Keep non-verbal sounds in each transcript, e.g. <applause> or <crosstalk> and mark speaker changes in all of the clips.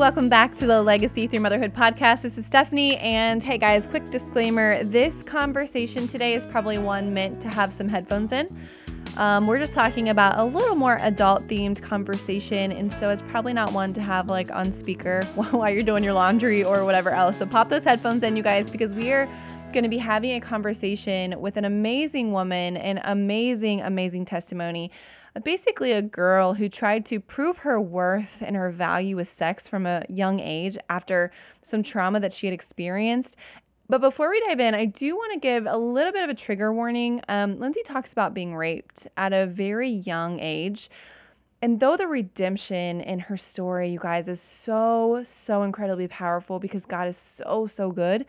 Speaker 1: welcome back to the Legacy Through Motherhood podcast. This is Stephanie, and hey guys, quick disclaimer this conversation today is probably one meant to have some headphones in. Um, we're just talking about a little more adult themed conversation, and so it's probably not one to have like on speaker <laughs> while you're doing your laundry or whatever else. So pop those headphones in, you guys, because we are going to be having a conversation with an amazing woman, an amazing, amazing testimony basically a girl who tried to prove her worth and her value with sex from a young age after some trauma that she had experienced. But before we dive in, I do want to give a little bit of a trigger warning. Um, Lindsay talks about being raped at a very young age. And though the redemption in her story, you guys, is so, so incredibly powerful because God is so, so good,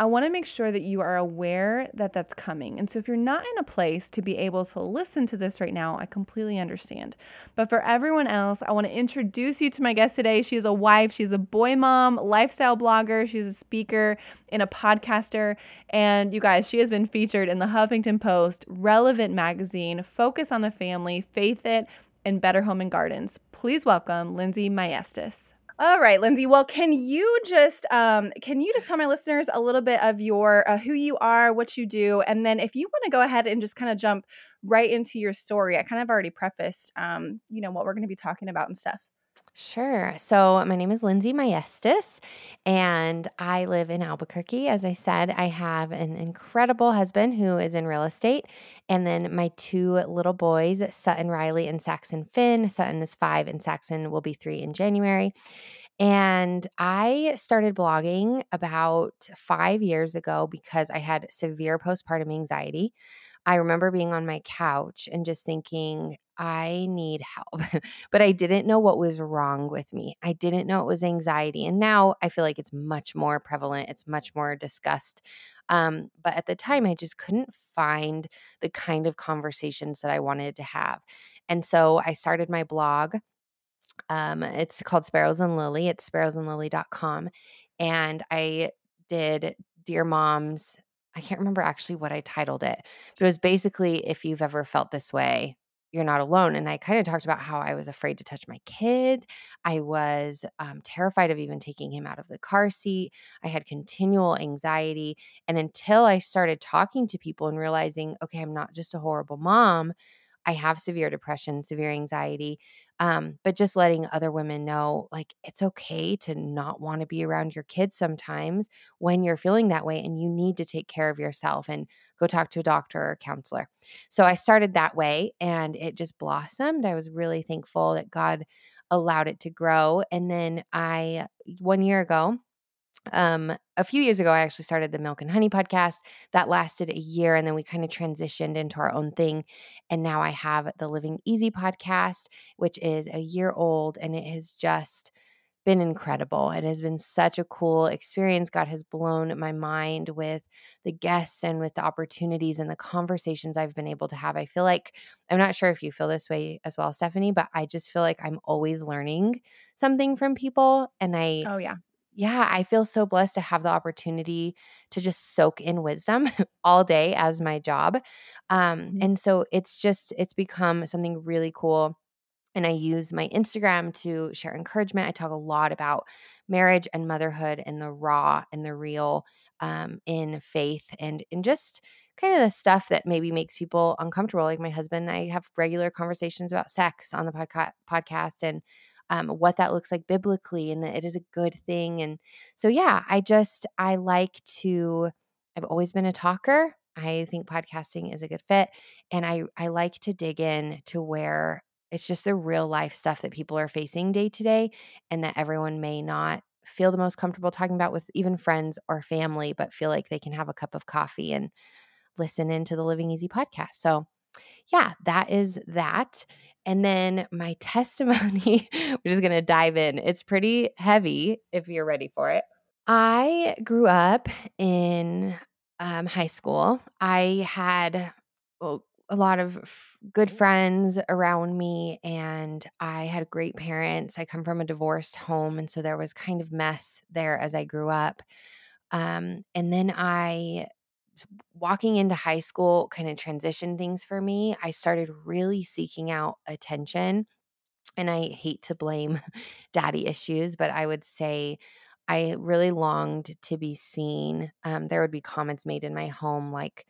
Speaker 1: I want to make sure that you are aware that that's coming. And so, if you're not in a place to be able to listen to this right now, I completely understand. But for everyone else, I want to introduce you to my guest today. She's a wife, she's a boy mom, lifestyle blogger, she's a speaker and a podcaster. And you guys, she has been featured in the Huffington Post, Relevant Magazine, Focus on the Family, Faith It, and Better Home and Gardens. Please welcome Lindsay Maestas. All right, Lindsay. Well, can you just um, can you just tell my listeners a little bit of your uh, who you are, what you do, and then if you want to go ahead and just kind of jump right into your story. I kind of already prefaced, um, you know, what we're going to be talking about and stuff.
Speaker 2: Sure. So, my name is Lindsay Maestas, and I live in Albuquerque. As I said, I have an incredible husband who is in real estate, and then my two little boys, Sutton Riley and Saxon Finn. Sutton is five, and Saxon will be three in January. And I started blogging about five years ago because I had severe postpartum anxiety. I remember being on my couch and just thinking, I need help. <laughs> but I didn't know what was wrong with me. I didn't know it was anxiety. And now I feel like it's much more prevalent, it's much more discussed. Um, but at the time, I just couldn't find the kind of conversations that I wanted to have. And so I started my blog um, it's called Sparrows and Lily. It's sparrowsandlily.com. And I did Dear Moms. I can't remember actually what I titled it, but it was basically if you've ever felt this way, you're not alone. And I kind of talked about how I was afraid to touch my kid. I was um, terrified of even taking him out of the car seat. I had continual anxiety. And until I started talking to people and realizing, okay, I'm not just a horrible mom, I have severe depression, severe anxiety. Um, but just letting other women know, like, it's okay to not want to be around your kids sometimes when you're feeling that way and you need to take care of yourself and go talk to a doctor or a counselor. So I started that way and it just blossomed. I was really thankful that God allowed it to grow. And then I, one year ago, um a few years ago i actually started the milk and honey podcast. That lasted a year and then we kind of transitioned into our own thing and now i have the living easy podcast which is a year old and it has just been incredible. It has been such a cool experience. God has blown my mind with the guests and with the opportunities and the conversations i've been able to have. I feel like i'm not sure if you feel this way as well stephanie but i just feel like i'm always learning something from people and i
Speaker 1: oh yeah
Speaker 2: yeah, I feel so blessed to have the opportunity to just soak in wisdom <laughs> all day as my job. Um, mm-hmm. And so it's just, it's become something really cool. And I use my Instagram to share encouragement. I talk a lot about marriage and motherhood and the raw and the real um, in faith and in just kind of the stuff that maybe makes people uncomfortable. Like my husband and I have regular conversations about sex on the podca- podcast and um, what that looks like biblically and that it is a good thing. And so, yeah, I just, I like to, I've always been a talker. I think podcasting is a good fit. And I, I like to dig in to where it's just the real life stuff that people are facing day to day and that everyone may not feel the most comfortable talking about with even friends or family, but feel like they can have a cup of coffee and listen into the Living Easy podcast. So, yeah, that is that. And then my <laughs> testimony, we're just going to dive in. It's pretty heavy if you're ready for it. I grew up in um, high school. I had well, a lot of f- good friends around me, and I had great parents. I come from a divorced home, and so there was kind of mess there as I grew up. Um, and then I walking into high school kind of transition things for me. I started really seeking out attention and I hate to blame <laughs> daddy issues, but I would say I really longed to be seen. Um, there would be comments made in my home like,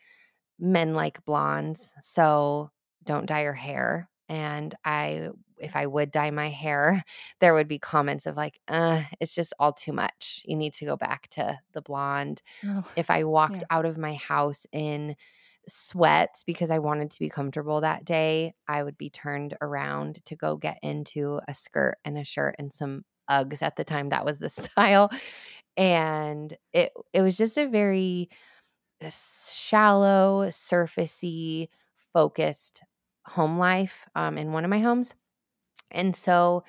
Speaker 2: men like blondes, so don't dye your hair. And I, if I would dye my hair, <laughs> there would be comments of like, uh, it's just all too much. You need to go back to the blonde.
Speaker 1: Oh,
Speaker 2: If I walked
Speaker 1: yeah.
Speaker 2: out of my house in sweats because I wanted to be comfortable that day, I would be turned around to go get into a skirt and a shirt and some Uggs at the time. That was the <laughs> style. And it it was just a very shallow, surfacey, focused home life um, in one of my homes. And so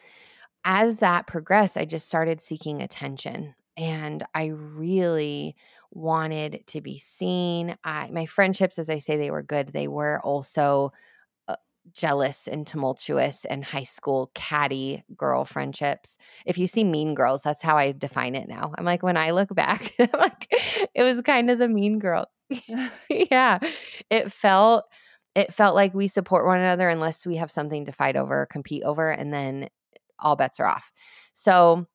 Speaker 2: as that progressed, I just started seeking attention. And I really wanted to be seen. I, my friendships, as I say, they were good. They were also uh, jealous and tumultuous and high school catty girl friendships. If you see mean girls, that's how I define it now. I'm like, when I look back, <laughs> I'm like, it was kind of the mean girl. <laughs> <laughs> yeah. It felt it felt like we support one another unless we have something to fight over compete over and then all bets are off. So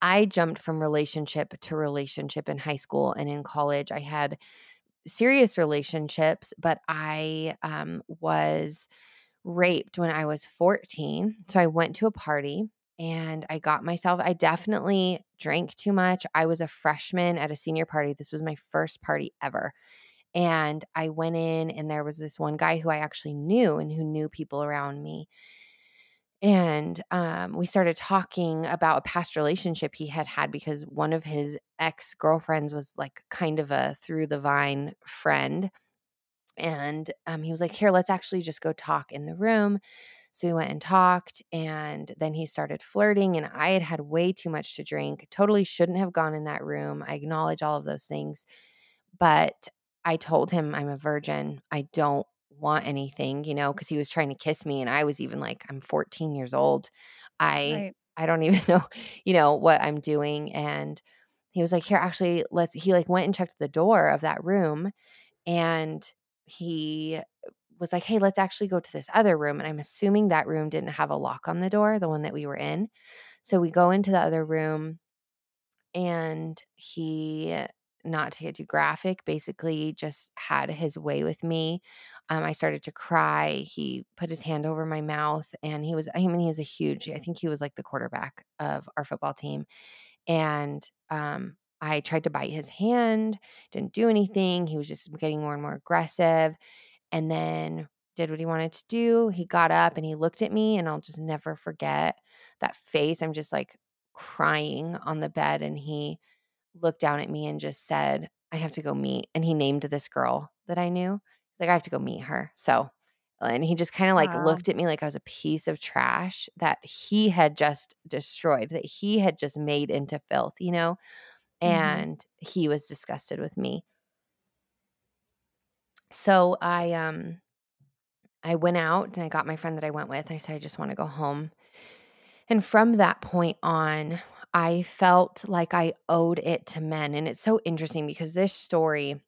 Speaker 2: I jumped from relationship to relationship in high school and in college. I had serious relationships, but I um, was raped when I was 14. So I went to a party and I got myself, I definitely drank too much. I was a freshman at a senior party. This was my first party ever. And I went in, and there was this one guy who I actually knew and who knew people around me. And um, we started talking about a past relationship he had had because one of his ex girlfriends was like kind of a through the vine friend. And um, he was like, Here, let's actually just go talk in the room. So we went and talked, and then he started flirting. And I had had way too much to drink, totally shouldn't have gone in that room. I acknowledge all of those things. But I told him I'm a virgin. I don't want anything, you know, because he was trying to kiss me and I was even like, I'm 14 years old. I
Speaker 1: Right. <laughs>
Speaker 2: I don't even <laughs> know, you know, what I'm doing. And he was like, here, actually, let's he like went and checked the door of that room and he was like, Hey, let's actually go to this other room. And I'm assuming that room didn't have a lock on the door, the one that we were in. So we go into the other room and he not to get too graphic basically just had his way with me. Um, i started to cry he put his hand over my mouth and he was i mean, he's a huge i think he was like the quarterback of our football team and um, i tried to bite his hand didn't do anything he was just getting more and more aggressive and then did what he wanted to do he got up and he looked at me and i'll just never forget that face i'm just like crying on the bed and he looked down at me and just said, I have to go meet. And he named this girl that I knew. He's like, I have to go meet her. So, and he just kind of like
Speaker 1: Wow.
Speaker 2: looked at me like I was a piece of trash that he had just destroyed, that he had just made into filth, you know?
Speaker 1: hmm
Speaker 2: And he was disgusted with me. So I um I went out and I got my friend that I went with. I said, I just want to go home. And from that point on, I felt like I owed it to men. And it's so interesting because this story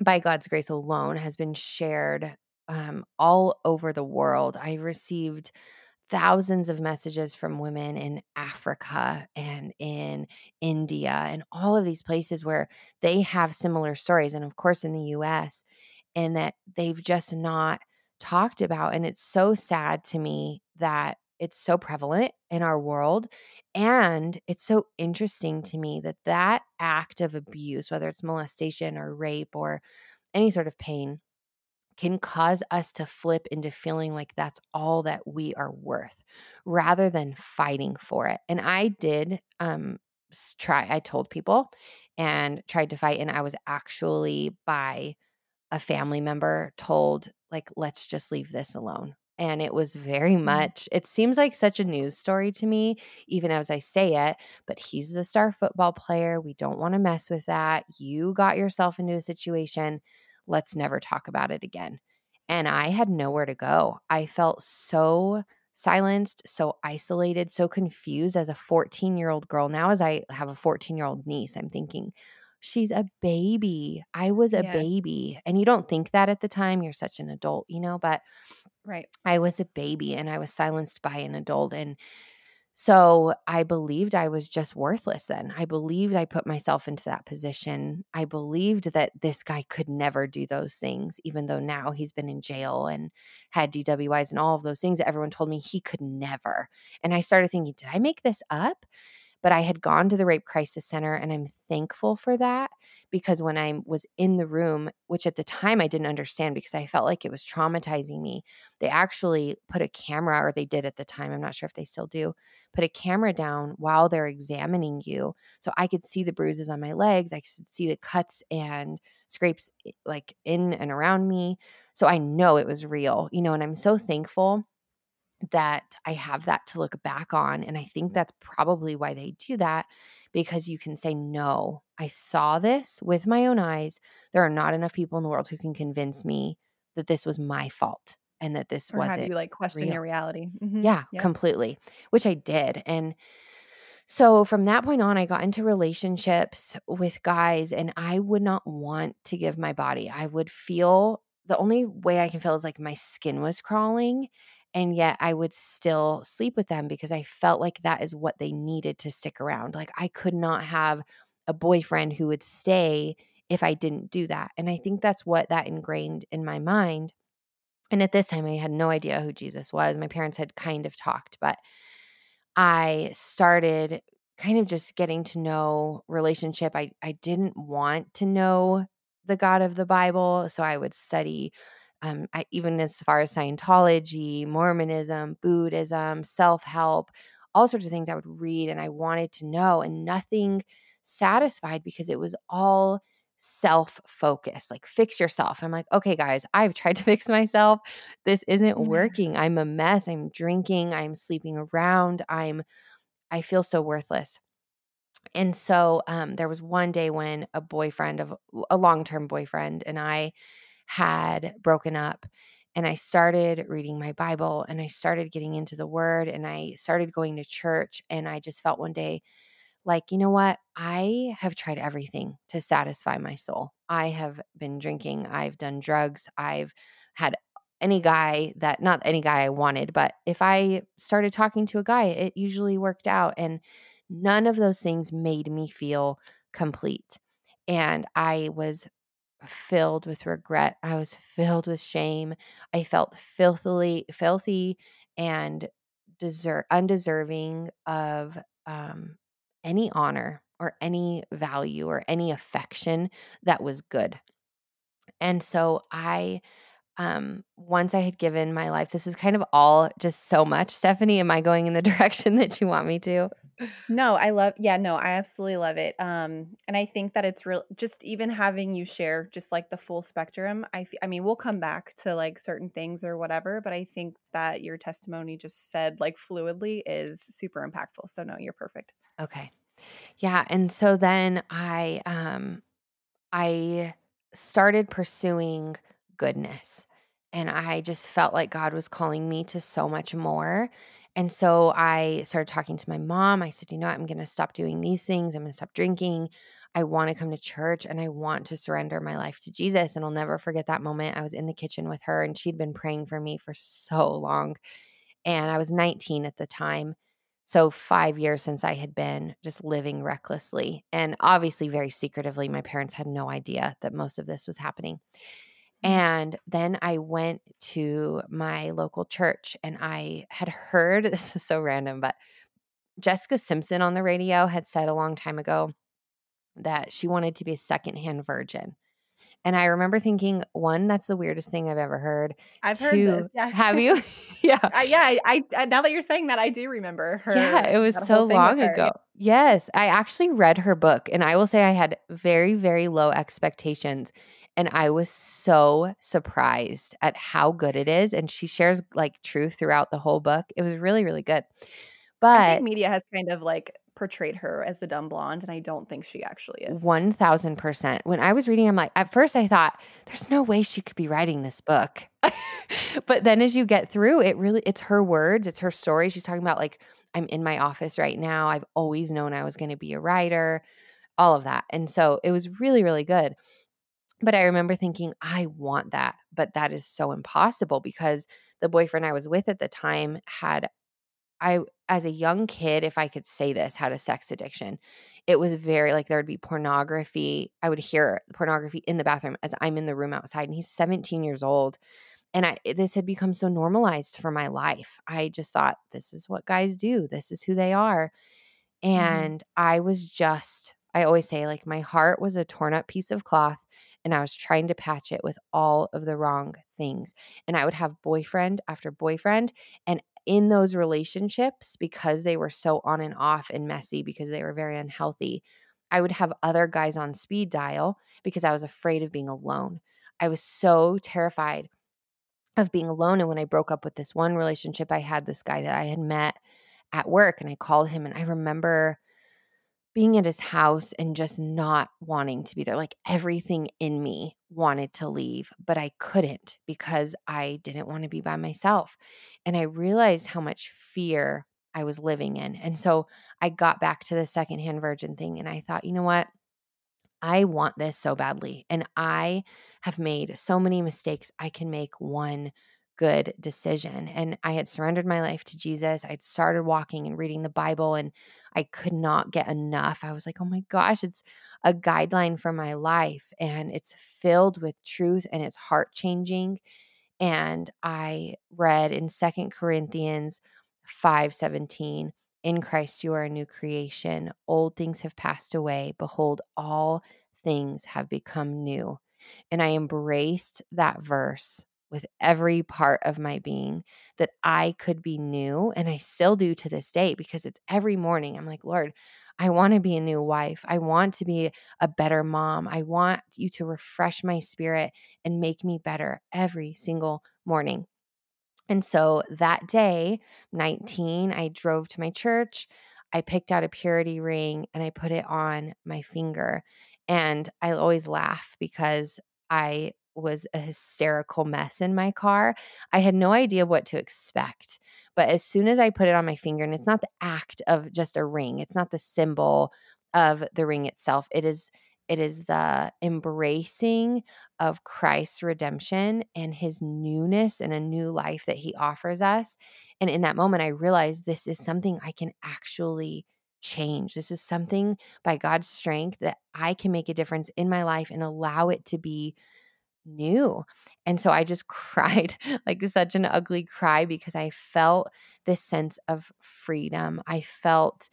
Speaker 2: by God's grace alone, has been shared um, all over the world. I received thousands of messages from women in Africa and in India and all of these places where they have similar stories. And of course, in the US, and that they've just not talked about. And it's so sad to me that it's so prevalent in our world. And it's so interesting to me that that act of abuse, whether it's molestation or rape or any sort of pain, can cause us to flip into feeling like that's all that we are worth rather than fighting for it. And I did um try I told people and tried to fight and I was actually by a family member told like let's just leave this alone. And it was very
Speaker 1: mm
Speaker 2: much it seems like such a news story to me even as I say it, but he's the star football player. We don't want to mess with that. You got yourself into a situation let's never talk about it again. And I had nowhere to go. I felt so silenced, so isolated, so confused as a 14 year old girl. Now, as I have a 14 year old niece, I'm thinking, she's a baby. I was a baby. And you don't think that at the time. You're such an adult, you know? But
Speaker 1: Right.
Speaker 2: I was a baby and I was silenced by an adult. And so I believed I was just worthless then. I believed I put myself into that position. I believed that this guy could never do those things, even though now he's been in jail and had DWIs and all of those things that everyone told me he could never. And I started thinking, did I make this up? But I had gone to the Rape Crisis Center and I'm thankful for that because when I was in the room, which at the time I didn't understand because I felt like it was traumatizing me, they actually put a camera, or they did at the time, I'm not sure if they still do, put a camera down while they're examining you. So I could see the bruises on my legs, I could see the cuts and scrapes eh, like in and around me. So I know it was real, you know, and I'm so thankful that I have that to look back on. And I think that's probably why they do that because you can say, No, I saw this with my own eyes. There are not enough people in the world who can convince me that this was my fault and that this
Speaker 1: or
Speaker 2: wasn't.
Speaker 1: have you like question
Speaker 2: real.
Speaker 1: your reality? Mm-hmm.
Speaker 2: Yeah,
Speaker 1: Yep.
Speaker 2: completely, which I did. And so from that point on, I got into relationships with guys, and I would not want to give my body. I would feel the only way I can feel is like my skin was crawling. And yet I would still sleep with them because I felt like that is what they needed to stick around. Like I could not have a boyfriend who would stay if I didn't do that. And I think that's what that ingrained in my mind. And at this time, I had no idea who Jesus was. My parents had kind of talked, but I started kind of just getting to know relationship. I, I didn't want to know the God of the Bible. So I would study um, I, even as far as Scientology, Mormonism, Buddhism, self help, all sorts of things I would read and I wanted to know, and nothing satisfied because it was all self focused. Like, fix yourself. I'm like, okay, guys, I've tried to <laughs> fix myself. This isn't working. I'm a mess. I'm drinking. I'm sleeping around. I'm, I feel so worthless. And so um, there was one day when a boyfriend of a long term boyfriend and I had broken up and I started reading my Bible and I started getting into the word and I started going to church and I just felt one day like, you know what? I have tried everything to satisfy my soul. I have been drinking, I've done drugs, I've had any guy that not any guy I wanted, but if I started talking to a guy, it usually worked out and none of those things made me feel complete. And I was filled with regret. I was filled with shame. I felt filthily filthy and deserve undeserving of um, any honor or any value or any affection that was good. And so I um once I had given my life this is kind of all just so much Stephanie am I going in the <laughs> direction that you want me to?
Speaker 1: No, I love yeah, no, I absolutely love it. Um, and I think that it's real just even having you share just like the full spectrum. I f- I mean, we'll come back to like certain things or whatever, but I think that your testimony just said like fluidly is super impactful. So no, you're perfect.
Speaker 2: Okay. Yeah, and so then I um I started pursuing goodness. And I just felt like God was calling me to so much more. And so I started talking to my mom. I said, you know? I'm going to stop doing these things. I'm going to stop drinking. I want to come to church and I want to surrender my life to Jesus. And I'll never forget that moment. I was in the kitchen with her and she'd been praying for me for so long. And I was 19 at the time. So, five years since I had been just living recklessly and obviously very secretively. My parents had no idea that most of this was happening.
Speaker 1: Mhm.
Speaker 2: And then I went to my local church and I had heard <laughs> this is so random, but Jessica Simpson on the radio had said a long time ago that she wanted to be a secondhand virgin. And I remember thinking, one, that's the weirdest thing I've ever heard.
Speaker 1: I've heard
Speaker 2: Two,
Speaker 1: this. Yeah.
Speaker 2: have you? <laughs> <laughs> yeah.
Speaker 1: I, yeah, I, I now that you're saying that, I do remember her.
Speaker 2: Yeah, it was so
Speaker 1: whole thing with
Speaker 2: long ago. Yes, I actually read her book and I will say I had very, very low expectations. And I was so surprised at how good it is. And she shares like truth throughout the whole book. It was really, really good.
Speaker 1: I
Speaker 2: But
Speaker 1: think media has kind of like portrayed her as the dumb blonde, and I don't think she actually is.
Speaker 2: 1000%. When I was reading, I'm like, at first I thought, there's no way she could be writing this book. <laughs> but then as you get through, it really, it's her words, it's her story. She's talking about, like, I'm in my office right now. I've always known I was going to be a writer, all of that. And so it was really, really good. But I remember thinking, I want that, but that is so impossible because the boyfriend I was with at the time had I as a young kid, if I could say this, had a sex addiction. It was very like there would be pornography. I would hear pornography in the bathroom as I'm in the room outside and he's 17 years old. And I this had become so normalized for my life. I just thought this is what guys do. This is who they are.
Speaker 1: Mm-hmm.
Speaker 2: And I was just I always say like my heart was a torn up piece of cloth and I was trying to patch it with all of the wrong things. And I would have boyfriend after boyfriend and in those relationships because they were so on and off and messy because they were very unhealthy, I would have other guys on speed dial because I was afraid of being alone. I was so terrified of being alone. And when I broke up with this one relationship, I had this guy that I had met at work and I called him and I remember being at his house and just not wanting to be there. Like everything in me wanted to leave, but I couldn't because I didn't want to be by myself. And I realized how much fear I was living in. And so I got back to the secondhand virgin thing and I thought, you know what? I want this so badly. And I have made so many mistakes. I can make one good decision. And I had surrendered my life to Jesus. I'd started walking and reading the Bible, and I could not get enough. I was like, oh my gosh, it's a guideline for my life, and it's filled with truth and it's heart changing. And I read in Second Corinthians 5 17, in Christ you are a new creation. Old things have passed away. Behold, all things have become new. And I embraced that verse with every part of my being that I could be new. And I still do to this day because it's every morning. I'm like, Lord, I want to be a new wife. I want to be a better mom. I want you to refresh my spirit and make me better every single morning. And so that day, 19, I drove to my church. I picked out a purity ring and I put it on my finger. And I always laugh because I was a hysterical mess in my car. I had no idea what to expect. But as soon as I put it on my finger, and it's not the act of just a ring, it's not the symbol of the ring itself. It is it is the embracing of Christ's redemption and his newness and a new life that he offers us. And in that moment, I realized this is something I can actually change. This is something by God's strength that I can make a difference in my life and allow it to be new. And so I just <laughs> cried like such an ugly cry because I felt this sense of freedom. I felt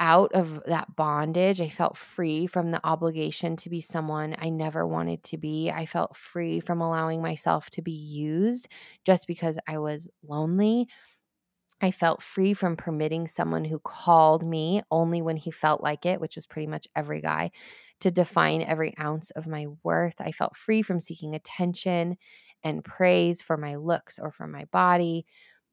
Speaker 2: out of that bondage. I felt free from the obligation to be someone I never wanted to be. I felt free from allowing myself to be used just because I was lonely. I felt free from permitting someone who called me only when he felt like it, which was pretty much every guy, to define every ounce of my worth. I felt free from seeking attention and praise for my looks or for my body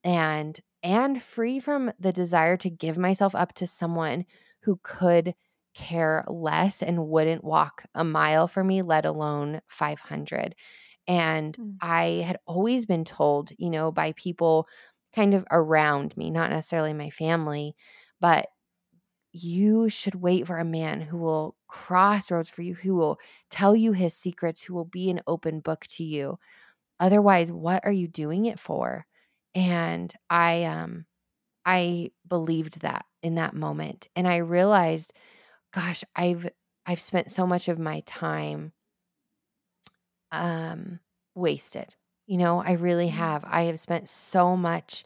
Speaker 2: and and free from the desire to give myself up to someone who could care less and wouldn't walk a mile for me let alone 500 and mm. i had always been told you know by people kind of around me not necessarily my family but you should wait for a man who will cross roads for you, who will tell you his secrets, who will be an open book to you. Otherwise, what are you doing it for? And I um I believed that in that moment. And I realized, gosh, I've I've spent so much of my time um wasted. You know, I really mm. have. I have spent so much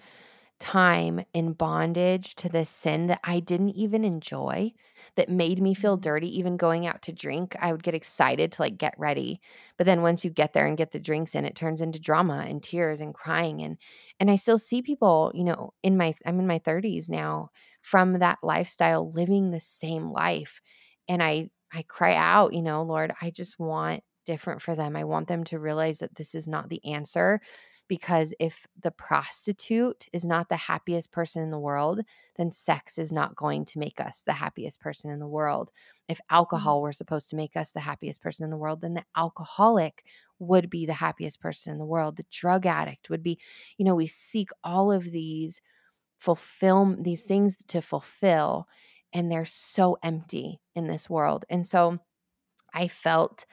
Speaker 2: time in bondage to this sin that I didn't even enjoy, that made me feel mm-hmm. dirty. Even going out to drink, I would get excited to like get ready. But then once you get there and get the drinks in, it turns into drama and tears and crying. And and I still see people, you know, in my I'm in my 30s now from that lifestyle living the same life. And I I cry out, you know, Lord, I just want different for them. I want them to realize that this is not the answer because if the prostitute is not the happiest person in the world, then sex is not going to make us the happiest person in the world. If mm-hmm. alcohol were supposed to make us the happiest person in the world, then the alcoholic would be the happiest person in the world. The drug addict would be, you know, we seek all of these fulfill these things to fulfill and they're so empty in this world. And so I felt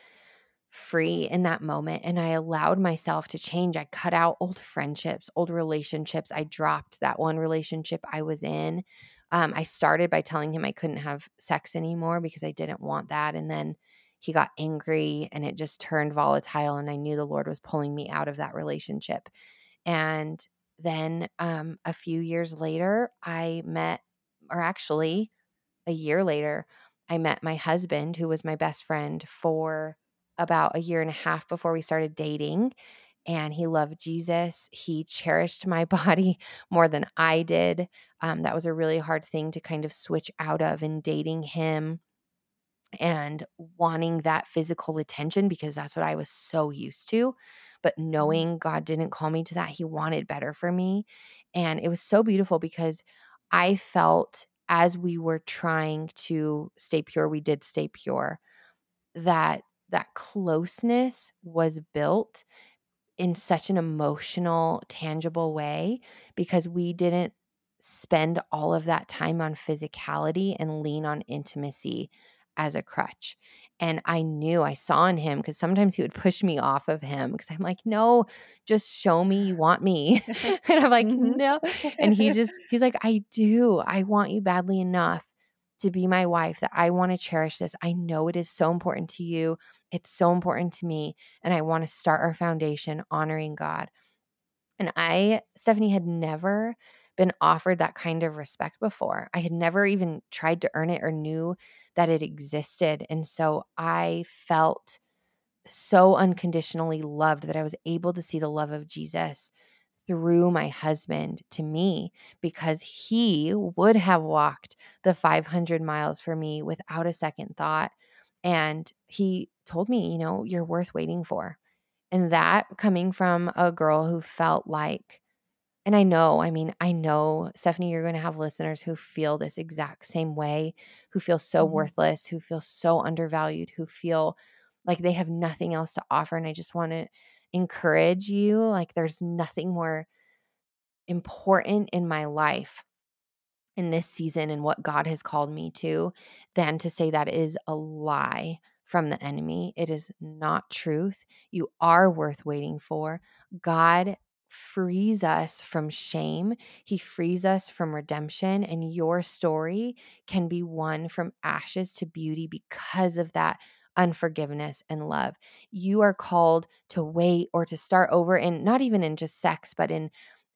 Speaker 2: free in that moment and I allowed myself to change. I cut out old friendships, old relationships. I dropped that one relationship I was in. Um, I started by telling him I couldn't have sex anymore because I didn't want that. And then he got angry and it just turned volatile. And I knew the Lord was pulling me out of that relationship. And then um, a few years later, I met, or actually a year later, I met my husband, who was my best friend for about a year and a half before we started dating. And he loved Jesus. He cherished my <laughs> body more than I did. Um, that was a really hard thing to kind of switch out of in dating him and wanting that physical attention because that's what I was so used to. But
Speaker 1: Mhm.
Speaker 2: knowing God didn't call me to that, He wanted better for me. And it was so beautiful because I felt as we were trying to stay pure, we did stay pure, that that closeness was built in such an emotional, tangible way because we didn't spend all of that time on physicality and lean on intimacy as a crutch. And I knew I saw in him because sometimes he would push me off of him because I'm like, no, just show me you want me. <laughs> and I'm like,
Speaker 1: Mhm.
Speaker 2: no. And he just, he's like, I do. I want you badly enough to be my wife that I want to cherish this. I know it is so important to you. It's so important to me and I want to start our foundation honoring God. And I, Stephanie, had never been offered that kind of respect before. I had never even tried to earn it or knew that it existed. And so I felt so unconditionally loved that I was able to see the love of Jesus through my husband to me because he would have walked the 500 miles for me without a second thought. And he told me, you know, you're worth waiting for. And that coming from a girl who felt like, and I know, I mean, I know, Stephanie, you're going to have listeners who feel this exact same way, who feel so
Speaker 1: Mhm.
Speaker 2: worthless, who feel so undervalued, who feel like they have nothing else to offer. And I just want to encourage you like, there's nothing more important in my life in this season and what God has called me to than to say that is a lie from the enemy. It is not truth. You are worth waiting for. God frees us from shame, He frees us from redemption, and your story can be won from ashes to beauty because of that. Unforgiveness and love. You are called to wait or to start over, and not even in just sex, but in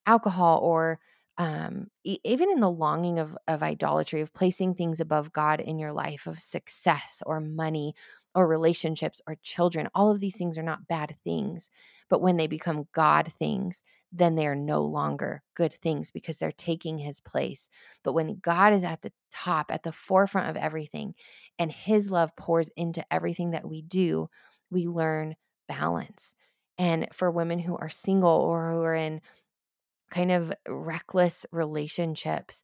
Speaker 2: alcohol or um, e- even in the longing of of idolatry of placing things above God in your life of success or money or relationships or children all of these things are not bad things but when they become god things then they are no longer good things because they're taking his place. But when god is at the top at the forefront of everything and his love pours into everything that we do we learn balance. And for women who are single or who are in kind of reckless relationships,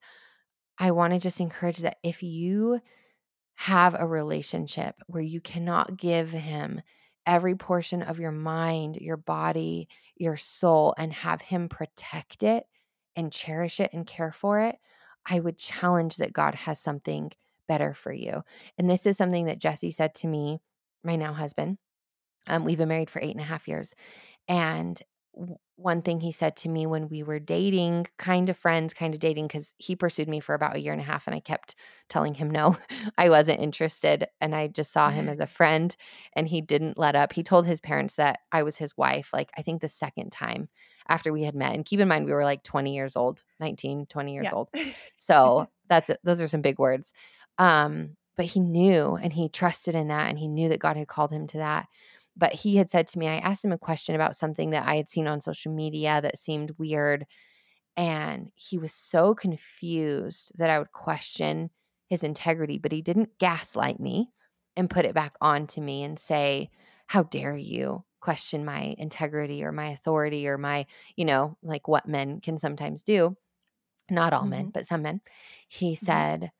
Speaker 2: I want to just encourage that if you have a relationship where you cannot give him every portion of your mind, your body, your soul, and have him protect it and cherish it and care for it, I would challenge that God has something better for you. And this is something that Jesse said to me, my now husband. Um, we've been married for eight and a half years. And one thing he said to me when we were dating, kind of friends, kind of dating, because he pursued me for about a year and a half, and I kept telling him no, <laughs> I wasn't interested. And I just saw him as a friend, and he didn't let up. He told his parents that I was his wife, like I think the second time after we had met. And keep in mind, we were like 20 years old, 19, 20 years
Speaker 1: Yeah.
Speaker 2: old. <laughs> So that's those are some big words. Um, but he knew and he trusted in that, and he knew that God had called him to that but he had said to me, I asked him a question about something that I had seen on social media that seemed weird. And he was so confused that I would question his integrity, but he didn't gaslight me and put it back onto me and say, How dare you question my integrity or my authority or my, you know, like what men can sometimes do. Not all men,
Speaker 1: Mhm.
Speaker 2: but some men. He
Speaker 1: Mhm.
Speaker 2: said,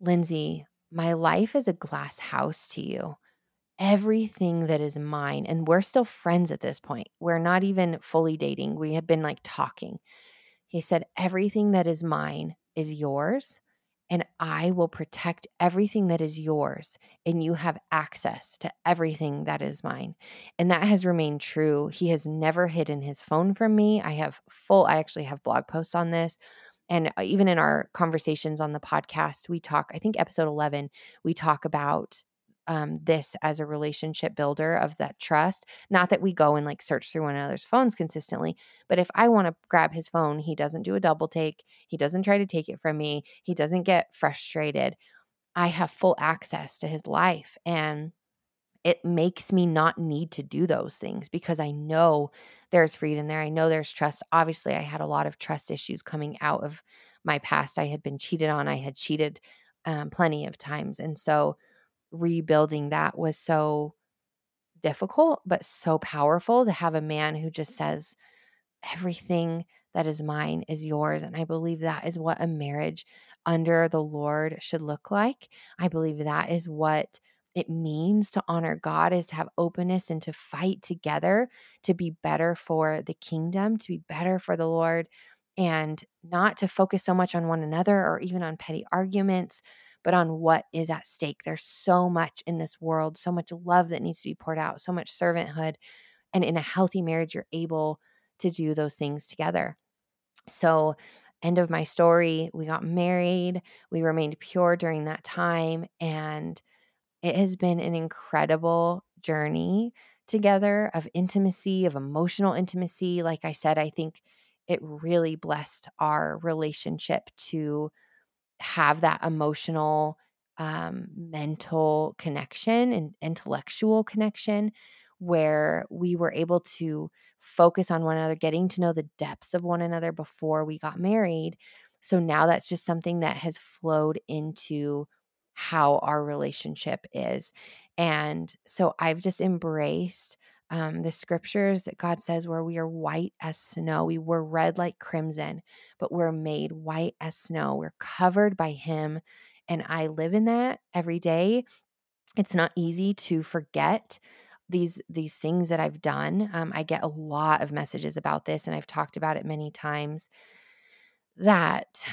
Speaker 2: Lindsay, my life is a glass house to you everything that is mine and we're still friends at this point we're not even fully dating we had been like talking he said everything that is mine is yours and I will protect everything that is yours, and you have access to everything that is mine. And that has remained true. He has never hidden his phone from me. I have full, I actually have blog posts on this. And uh, even in our conversations on the podcast, we talk, I think episode 11, we talk about um, this as a relationship builder of that trust. Not that we go and like search through one another's phones consistently, but if I want to grab his phone, he doesn't do a double take. He doesn't try to take it from me. He doesn't get frustrated. I have full access to his life. And it makes me not need to do those things because I know there's freedom there. I know there's trust. Obviously, I had a lot of trust issues coming out of my past. I had been cheated on, I had cheated um, plenty of times. And so, rebuilding that was so difficult, but so powerful to have a man who just says, everything that is mine is yours. And I believe that is what a marriage under the Lord should look like. I believe that is what it means to honor God is to have openness and to fight together to be better for the kingdom, to be better for the Lord, and not to focus so much on one another or even on petty arguments, but on what is at stake. There's so much in this world, so much love that needs to be poured out, so much servanthood. And in a healthy marriage, you're able to do those things together. So, end of my story, we got married, we remained pure during that time. And it has been an incredible journey together of intimacy, of emotional intimacy. Like I said, I think it really blessed our relationship to have that emotional, um, mental connection and intellectual connection where we were able to focus on one another, getting to know the depths of one another before we got married. So now that's just something that has flowed into how our relationship is. And so I've just embraced um, the scriptures that God says, where we are white as snow. We were red like crimson, but we're made white as snow. We're covered by Him. And I live in that every day. It's not easy to forget these these things that I've done. Um, I get a lot of messages about this, and I've talked about it many times. That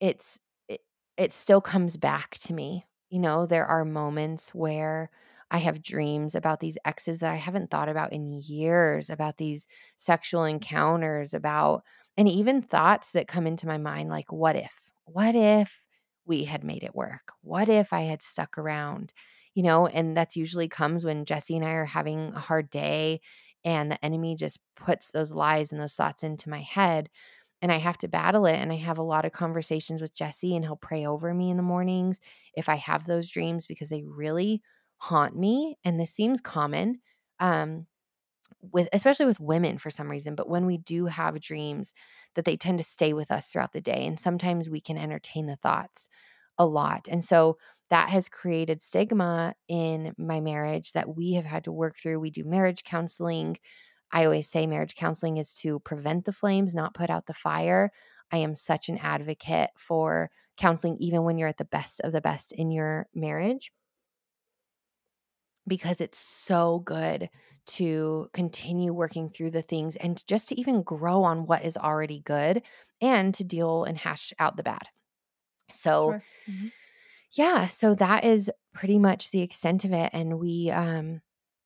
Speaker 2: it's it, it still comes back to me. You know, there are moments where I have dreams about these exes that I haven't thought about in years, about these sexual encounters, about, and even thoughts that come into my mind like, what if? What if we had made it work? What if I had stuck around? You know, and that's usually comes when Jesse and I are having a hard day and the enemy just puts those lies and those thoughts into my head and I have to battle it. And I have a lot of conversations with Jesse, and he'll pray over me in the mornings if I have those dreams because they really haunt me. And this seems common. Um, with especially with women for some reason but when we do have dreams that they tend to stay with us throughout the day and sometimes we can entertain the thoughts a lot and so that has created stigma in my marriage that we have had to work through we do marriage counseling I always say marriage counseling is to prevent the flames, not put out the fire. I am such an advocate for counseling, even when you're at the best of the best in your marriage, because it's so good to continue working through the things and just to even grow on what is already good and to deal and hash out the bad. So, sure. mm-hmm. yeah, so that is pretty much the extent of it. And we, um,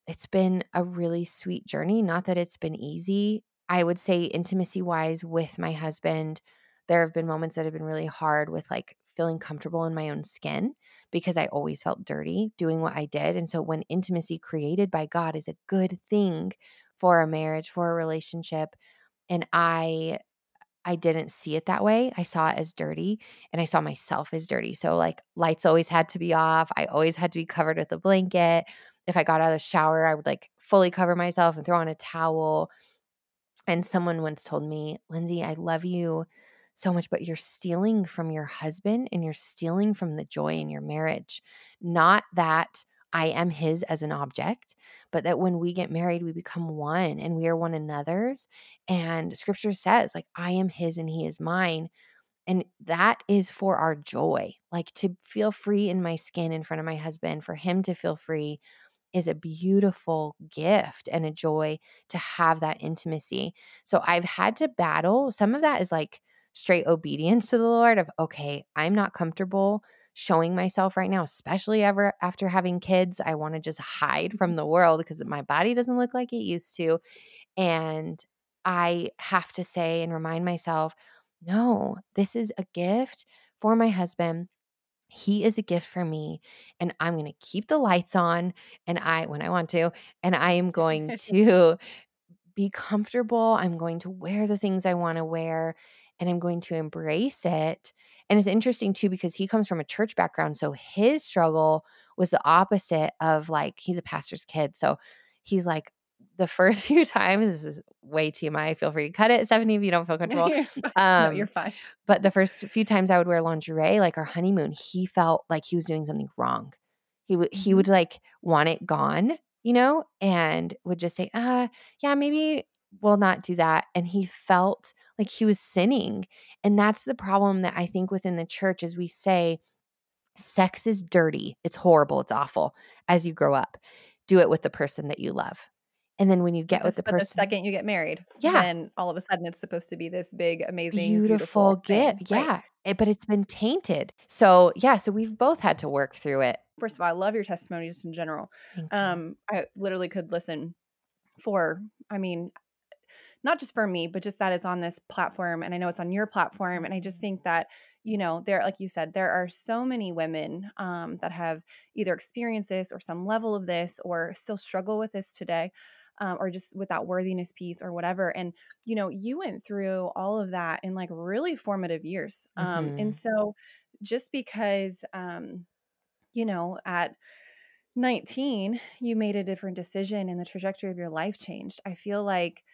Speaker 2: it's been a really sweet journey. Not that it's been easy. I would say, intimacy wise, with my husband, there have been moments that have been really hard with like feeling comfortable in my own skin because I always felt dirty doing what I did. And so, when intimacy created by God is a good thing for a marriage, for a relationship, and I I didn't see it that way. I saw it as dirty and I saw myself as dirty. So, like, lights always had to be off. I always had to be covered with a blanket if I got out of the shower, I would like fully cover myself and throw on a towel. And someone once told me, Lindsay, I love you so much, but you're stealing from your husband and you're stealing from the joy in your marriage. Not that I am his as an object, but that when we get married, we become one and we are one another's. And scripture says, like, I am his and he is mine. And that is for our joy, like to feel free in my skin in front of my husband, for him to feel free is a beautiful gift and a joy to have that intimacy. So I've had to battle. Some of that is like straight obedience to the Lord of, okay, I'm not comfortable showing myself right now, especially ever after having kids. I want to just hide from mm-hmm. the world because my body doesn't look like it used to. And I have to say and remind myself, no, this is a gift for my husband. He is a gift for me and I'm going to keep the lights on and I when I want to and I am going <laughs> to be comfortable. I'm going to wear the things I want to wear and I'm going to embrace it. And it's interesting too because he comes from a church background. So his struggle was the opposite of like, he's a pastor's kid. So he's like, the <laughs> first few times, this is way TMI. Feel free to cut it, Stephanie, if you don't feel <laughs> comfortable.
Speaker 1: Um, no, you're fine.
Speaker 2: But the first few times I would wear lingerie, like our honeymoon, he felt like he was doing something wrong. He would mm-hmm. he would like want it gone, you know, and would just say, uh, yeah, maybe we'll not do that. And he felt like he was sinning. And that's the problem that I think within the church is we say sex is dirty. It's horrible. It's awful as you grow up. Do it with the person that you love. And then when you get with the
Speaker 1: but
Speaker 2: person,
Speaker 1: the second you get married,
Speaker 2: Yeah.
Speaker 1: then all of a sudden it's supposed to be this big, amazing,
Speaker 2: beautiful
Speaker 1: beautiful
Speaker 2: gift.
Speaker 1: right?
Speaker 2: Yeah. It, but it's been tainted. So, yeah. So we've both had to work through it.
Speaker 1: First of all, I love your testimony just in general. Um, I literally could listen for, I mean, not just for me, but just that it's on this platform and I know it's on your platform. And I just think that, you know, there, like you said, there are so many women um, that have either experienced this or some level of this or still struggle with this today um, or just with that worthiness piece or whatever. And, you know, you went through all of that in like really formative years. Um,
Speaker 2: hmm
Speaker 1: and so just because, um, you know, at 19, you made a different decision and the trajectory of your life changed, I feel like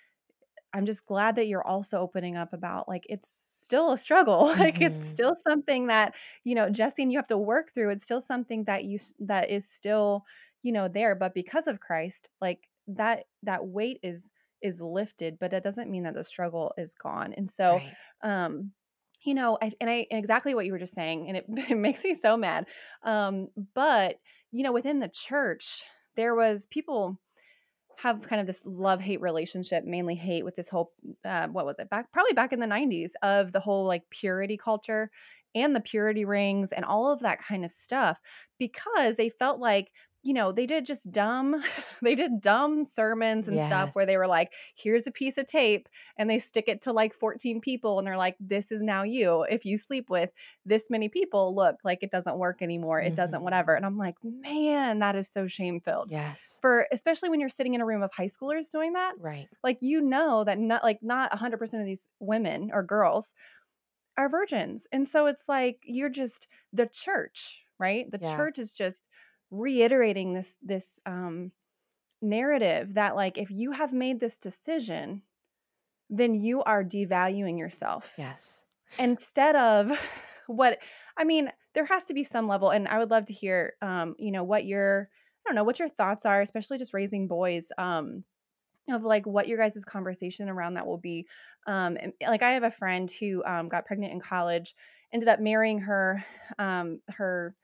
Speaker 1: I'm just glad that you're also opening up about like it's still a struggle. <laughs> like it's
Speaker 2: hmm
Speaker 1: still something that, you know, Jesse and you have to work through. It's still something that you that is still, you know, there, but because of Christ, like that that weight is is lifted, but that doesn't mean that the struggle is gone. And so
Speaker 2: Right.
Speaker 1: um you know, I, and I and exactly what you were just saying, and it, <laughs> it makes me so mad. Um, but you know, within the church, there was people have kind of this love hate relationship, mainly hate with this whole uh, what was it back probably back in the 90s of the whole like purity culture and the purity rings and all of that kind of stuff because they felt like you know they did just dumb <laughs> they did dumb sermons and stuff where they were like here's a piece of tape and they stick it to like 14 people and they're like this is now you. If you sleep with this many people look like it doesn't work anymore. It doesn't
Speaker 2: hmm
Speaker 1: whatever. And i'm like man that is so shame filled
Speaker 2: Yes.
Speaker 1: for especially when you're sitting in a room of high schoolers doing that
Speaker 2: Right.
Speaker 1: like you know that not like not 100% of these women or girls are virgins. And so it's like you're just the church right? The
Speaker 2: Yeah.
Speaker 1: church is just reiterating this this um narrative that like if you have made this decision then you are devaluing yourself
Speaker 2: Yes.
Speaker 1: instead of <laughs> what i mean there has to be some level and i would love to hear um you know what your i don't know what your thoughts are especially just raising boys um of like what your guys' conversation around that will be um like i have a friend who um got pregnant in college ended up marrying her <sighs> um her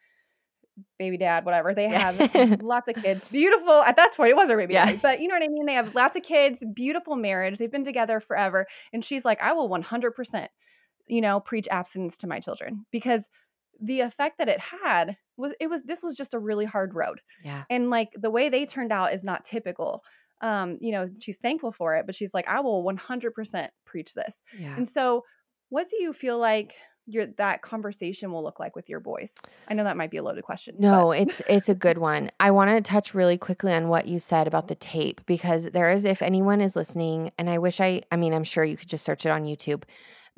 Speaker 1: baby dad whatever they have <laughs> lots of kids beautiful at that point it was her baby
Speaker 2: yeah.
Speaker 1: daddy but you know what i mean they have lots of kids beautiful marriage they've been together forever and she's like i will 100% you know, preach abstinence to my children because the effect that it had was it was this was just a really hard road.
Speaker 2: Yeah.
Speaker 1: And like the way they turned out is not typical. Um, you know, she's thankful for it, but she's like, I will 100% preach this.
Speaker 2: Yeah.
Speaker 1: And so, what do you feel like your that conversation will look like with your boys? I know that might be a loaded question, but
Speaker 2: No, it's it's a good one. I want to touch really quickly on what you said about the mm-hmm. tape because there is if anyone is listening and I wish I I mean I'm sure you could just search it on YouTube.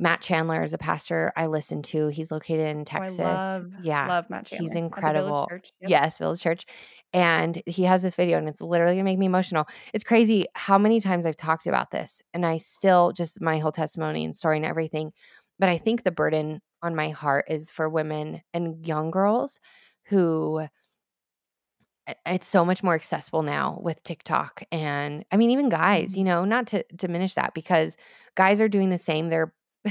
Speaker 2: Matt Chandler is a pastor I listen to. He's located in
Speaker 1: oh, I
Speaker 2: Texas.
Speaker 1: love
Speaker 2: Yeah.
Speaker 1: love Matt
Speaker 2: He's
Speaker 1: Chandler Village
Speaker 2: incredible.
Speaker 1: Church. Yep.
Speaker 2: Yes, Village Church. And he has this video and it's literally gonna make me emotional. It's crazy how many times I've talked about this and I still just my whole testimony and story and everything. But I think the burden on my heart is for women and young girls who it's so much more accessible now with TikTok and I mean even guys, you
Speaker 1: Mhm.
Speaker 2: know, not to diminish that because guys are doing the same. They're <laughs>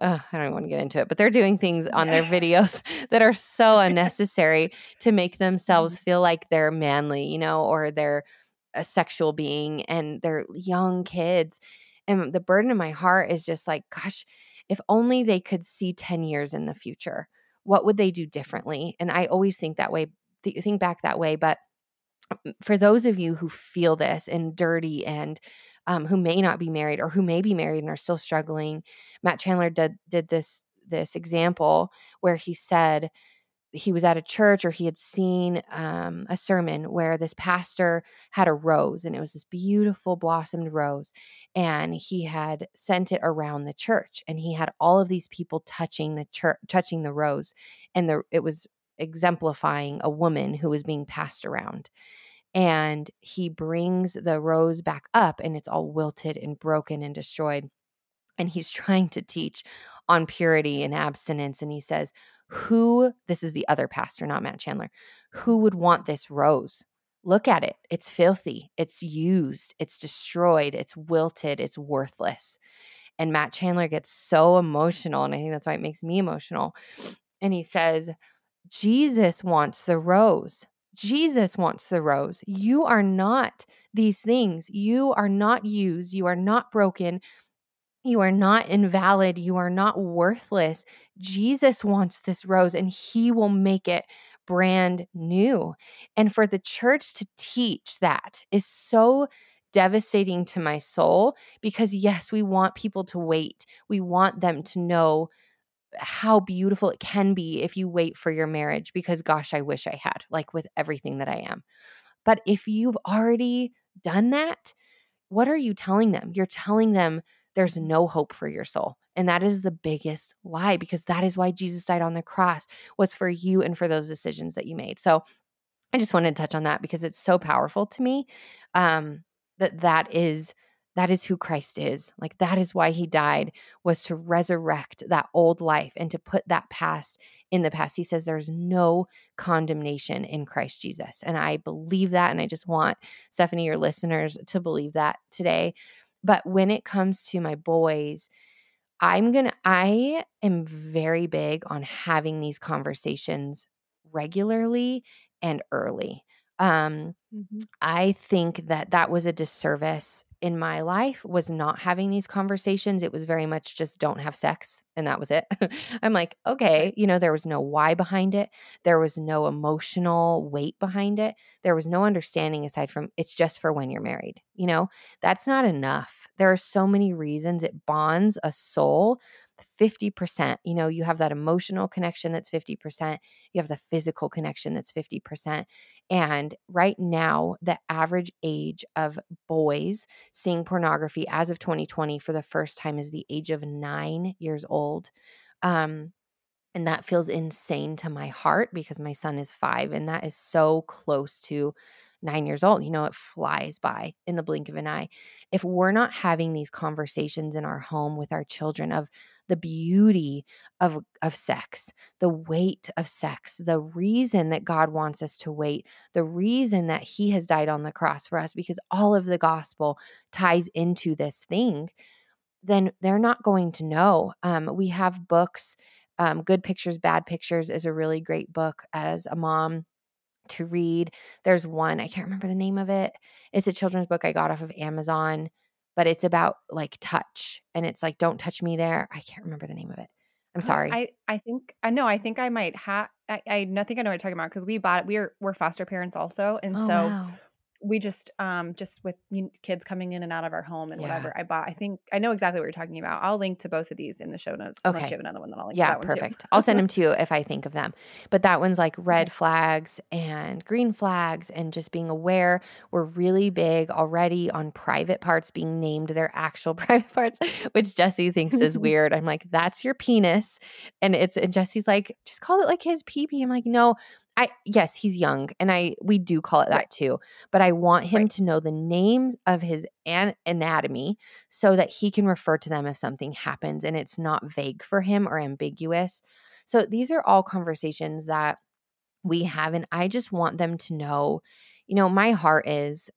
Speaker 2: uh, I don't want to get into it, but they're doing things on their <laughs> videos <laughs> that are so unnecessary to make themselves
Speaker 1: Mhm.
Speaker 2: feel like they're manly, you know, or they're a sexual being and they're young kids. And the burden in my heart is just like, gosh, if only they could see 10 years in the future, what would they do differently? And I always think that way, th- think back that way. But mm, for those of you who feel this and dirty and um, who may not be married or who may be married and are still struggling, Matt Chandler did did this this example where he said he was at a church or he had seen um, a sermon where this pastor had a rose and it was this beautiful blossomed rose and he had sent it around the church and he had all of these people touching the church touching the rose and the it was exemplifying a woman who was being passed around. And he brings the rose back up and it's all wilted and broken and destroyed. And he's <laughs> trying to teach on purity and abstinence and he says who, this is the other pastor, not Matt Chandler, who would want this rose? Look at it. It's filthy. It's used. It's destroyed. It's wilted. It's worthless. And Matt Chandler gets so emotional. And I think that's why it makes me emotional. And he says, Jesus wants the rose. Jesus wants the rose. You are not these things. You are not used. You are not broken. You are not invalid. You are not worthless. Jesus wants this rose and he will make it brand new. And for the church to teach that is so devastating to my soul because, yes, we want people to wait. We want them to know how beautiful it can be if you wait for your marriage because, gosh, I wish I had, like with everything that I am. But if you've already done that, what are you telling them? You're telling them, there's no hope for your soul. And that is the biggest lie because that is why Jesus died on the cross was for you and for those decisions that you made. So I just wanted to touch on that because it's so powerful to me um, that that is that is who Christ is. Like that is why he died was to resurrect that old life and to put that past in the past. He says there's no condemnation in Christ Jesus. And I believe that and I just want Stephanie your listeners to believe that today but when it comes to my boys, I'm going to, I am very big on having these conversations regularly and early. Um, mm-hmm. I think that that was a disservice in my life was not having these conversations. It was very much just don't have sex and that was it. <laughs> I'm like, okay, you know, there was no why behind it. There was no emotional weight behind it. There was no understanding aside from it's just for when you're married. You know, that's not enough. There are so many reasons it bonds a soul 50%. You know, you have that emotional connection that's 50%, you have the physical connection that's 50%. And right now, the average age of boys seeing pornography as of 2020 for the first time is the age of nine years old. Um, and that feels insane to my heart because my son is five, and that is so close to nine years old. You know, it flies by in the blink of an eye. If we're not having these conversations in our home with our children of the beauty of, of sex, the weight of sex, the reason that God wants us to wait, the reason that He has died on the cross for us, because all of the gospel ties into this thing, then they're not going to know. Um, we have books. Um, Good Pictures, Bad Pictures is a really great book as a mom to read. There's one, I can't remember the name of it. It's a children's book I got off of Amazon, but it's about like touch and it's like don't touch me there. I can't remember the name of it. I'm sorry.
Speaker 1: I I think I know. I think I might have. I, I think I know what you're talking about because we bought. We're we're foster parents also, and oh, so wow we just um just with kids coming in and out of our home and yeah. whatever I bought. I think I know exactly what you're talking about. I'll link to both of these in the show notes. Okay. Unless you have another one that I'll link.
Speaker 2: Yeah, perfect. I'll send <laughs> them to you if I think of them. But that one's like red flags and green flags and just being aware. We're really big already on private parts being named their actual <laughs> private parts, which Jesse thinks is <laughs> weird. I'm like, that's your penis, and it's and Jesse's like, just call it like his pee pee. I'm like, no, I yes, he's young and I we do call it that right. too. But I want him right. to know the names of his an- anatomy so that he can refer to them if something happens and it's not vague for him or ambiguous. So these are all conversations that we have and I just want them to know, you know, my heart is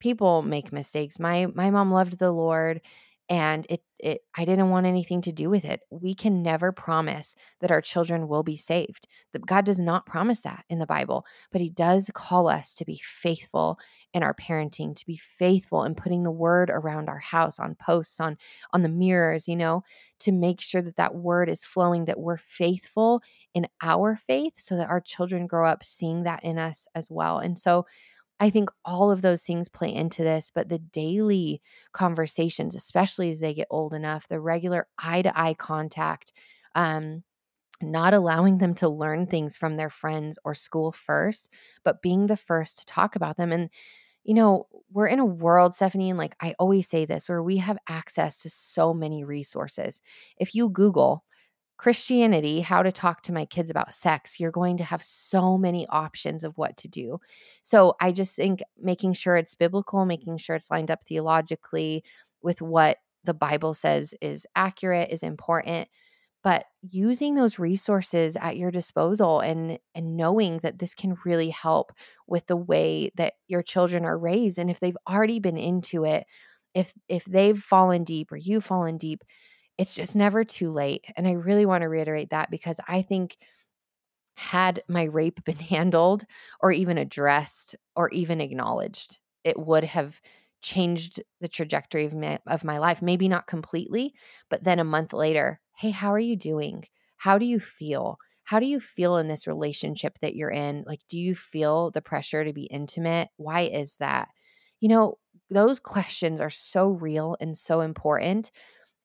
Speaker 2: people make mistakes. My my mom loved the Lord and it it I didn't want anything to do with it. We can never promise that our children will be saved. God does not promise that in the Bible, but he does call us to be faithful in our parenting, to be faithful in putting the word around our house on posts, on on the mirrors, you know, to make sure that that word is flowing that we're faithful in our faith so that our children grow up seeing that in us as well. And so I think all of those things play into this, but the daily conversations, especially as they get old enough, the regular eye to eye contact, um, not allowing them to learn things from their friends or school first, but being the first to talk about them. And, you know, we're in a world, Stephanie, and like I always say this, where we have access to so many resources. If you Google, Christianity, how to talk to my kids about sex, you're going to have so many options of what to do. So I just think making sure it's biblical, making sure it's lined up theologically with what the Bible says is accurate is important but using those resources at your disposal and and knowing that this can really help with the way that your children are raised and if they've already been into it if if they've fallen deep or you've fallen deep it's just never too late. And I really want to reiterate that because I think had my rape <laughs> been handled or even addressed or even acknowledged, it would have changed the trajectory of my, of my life. Maybe not completely, but then a month later, hey, how are you doing? How do you feel? How do you feel in this relationship that you're in? Like, do you feel the pressure to be intimate? Why is that? You know, those questions are so real and so important